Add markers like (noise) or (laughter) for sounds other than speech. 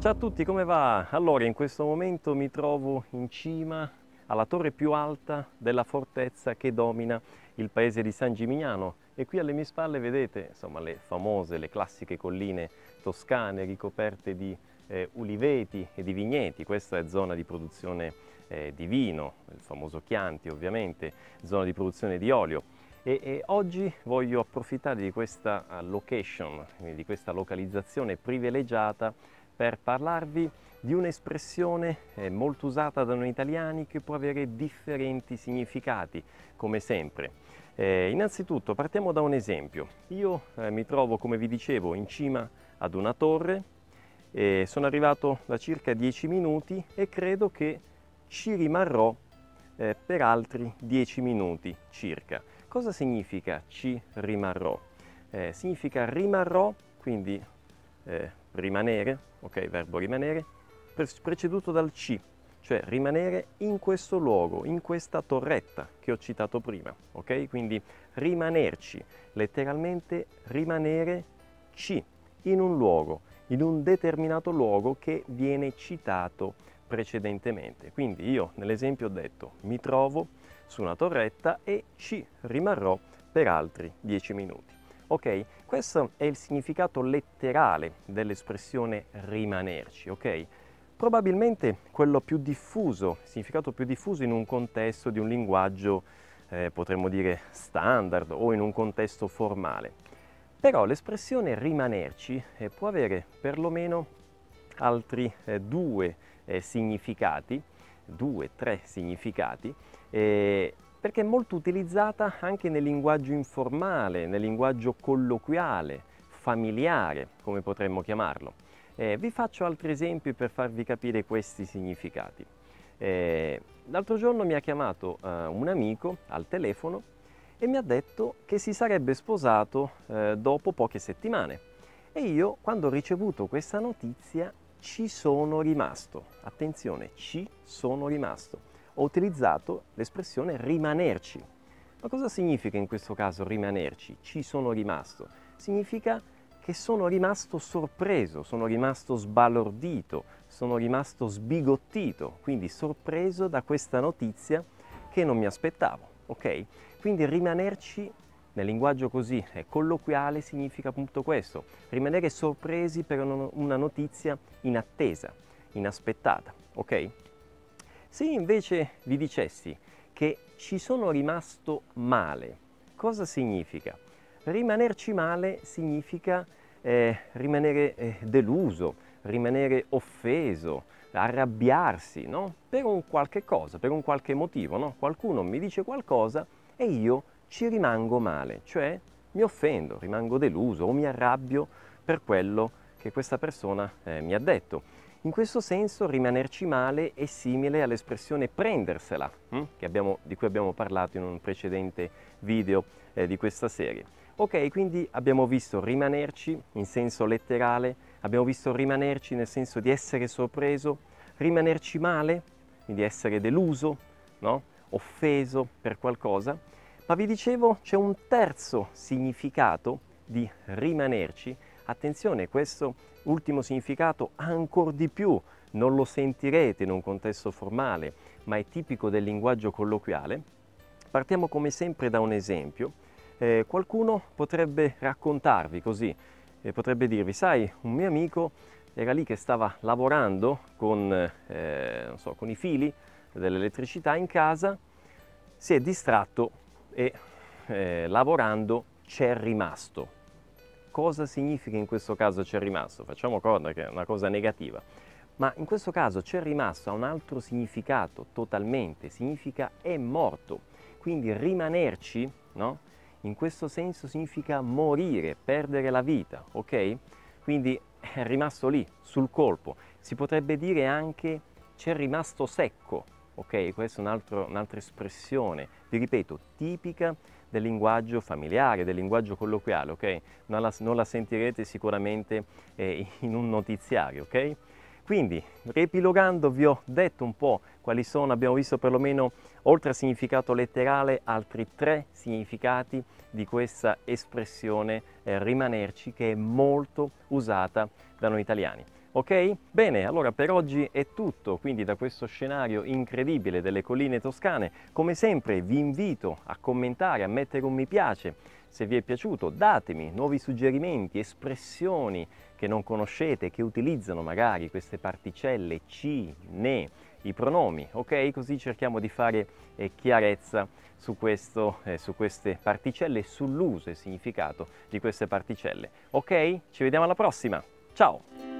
Ciao a tutti, come va? Allora, in questo momento mi trovo in cima alla torre più alta della fortezza che domina il paese di San Gimignano e qui alle mie spalle vedete insomma, le famose, le classiche colline toscane ricoperte di eh, uliveti e di vigneti. Questa è zona di produzione eh, di vino, il famoso Chianti ovviamente, zona di produzione di olio. E, e, oggi voglio approfittare di questa uh, location, di questa localizzazione privilegiata per parlarvi di un'espressione eh, molto usata da noi italiani che può avere differenti significati, come sempre. Eh, innanzitutto partiamo da un esempio. Io eh, mi trovo, come vi dicevo, in cima ad una torre, sono arrivato da circa 10 minuti e credo che ci rimarrò eh, per altri 10 minuti circa. Cosa significa ci rimarrò? Eh, significa rimarrò, quindi eh, rimanere, ok, verbo rimanere, preceduto dal ci, cioè rimanere in questo luogo, in questa torretta che ho citato prima, ok? Quindi rimanerci, letteralmente rimanere ci, in un luogo, in un determinato luogo che viene citato precedentemente. Quindi io nell'esempio ho detto mi trovo su una torretta e ci rimarrò per altri 10 minuti. Ok? Questo è il significato letterale dell'espressione rimanerci, ok? Probabilmente quello più diffuso, il significato più diffuso in un contesto di un linguaggio, eh, potremmo dire, standard o in un contesto formale. Però l'espressione rimanerci eh, può avere perlomeno altri eh, due eh, significati, due, tre significati, eh, perché è molto utilizzata anche nel linguaggio informale, nel linguaggio colloquiale, familiare, come potremmo chiamarlo. Eh, vi faccio altri esempi per farvi capire questi significati. Eh, l'altro giorno mi ha chiamato eh, un amico al telefono e mi ha detto che si sarebbe sposato eh, dopo poche settimane. E io, quando ho ricevuto questa notizia, ci sono rimasto. Attenzione, ci sono rimasto ho utilizzato l'espressione rimanerci. Ma cosa significa in questo caso rimanerci? Ci sono rimasto. Significa che sono rimasto sorpreso, sono rimasto sbalordito, sono rimasto sbigottito, quindi sorpreso da questa notizia che non mi aspettavo. Ok? Quindi rimanerci nel linguaggio così colloquiale significa appunto questo, rimanere sorpresi per una notizia inattesa, inaspettata. Ok? Se invece vi dicessi che ci sono rimasto male, cosa significa? Rimanerci male significa eh, rimanere eh, deluso, rimanere offeso, arrabbiarsi, no? Per un qualche cosa, per un qualche motivo, no? Qualcuno mi dice qualcosa e io ci rimango male, cioè mi offendo, rimango deluso o mi arrabbio per quello che questa persona eh, mi ha detto. In questo senso rimanerci male è simile all'espressione prendersela, hm? abbiamo, di cui abbiamo parlato in un precedente video eh, di questa serie. Ok, quindi abbiamo visto rimanerci in senso letterale, abbiamo visto rimanerci nel senso di essere sorpreso, rimanerci male, quindi essere deluso, no? offeso per qualcosa, ma vi dicevo c'è un terzo significato di rimanerci. Attenzione, questo ultimo significato ancora di più non lo sentirete in un contesto formale, ma è tipico del linguaggio colloquiale. Partiamo come sempre da un esempio. Eh, qualcuno potrebbe raccontarvi così, eh, potrebbe dirvi, sai, un mio amico era lì che stava lavorando con, eh, so, con i fili dell'elettricità in casa, si è distratto e eh, lavorando c'è rimasto cosa significa in questo caso c'è rimasto? Facciamo conto che è una cosa negativa. Ma in questo caso c'è rimasto ha un altro significato totalmente, significa è morto. Quindi rimanerci, no? In questo senso significa morire, perdere la vita, ok? Quindi è rimasto lì, sul colpo. Si potrebbe dire anche c'è rimasto secco, ok? Questa è un'altra espressione, vi ripeto, tipica del linguaggio familiare, del linguaggio colloquiale, ok? Non la, non la sentirete sicuramente eh, (laughs) in un notiziario, ok? Quindi, riepilogando, vi ho detto un po' quali sono, abbiamo visto perlomeno, oltre al significato letterale, altri tre significati di questa espressione eh, rimanerci che è molto usata da noi italiani. Ok? Bene, allora per oggi è tutto, quindi da questo scenario incredibile delle colline toscane, come sempre vi invito a commentare, a mettere un mi piace se vi è piaciuto, datemi nuovi suggerimenti, espressioni che non conoscete, che utilizzano magari queste particelle ci, ne, i pronomi, ok? Così cerchiamo di fare eh, chiarezza su, questo, eh, su queste particelle e sull'uso e significato di queste particelle. Ok? Ci vediamo alla prossima. Ciao!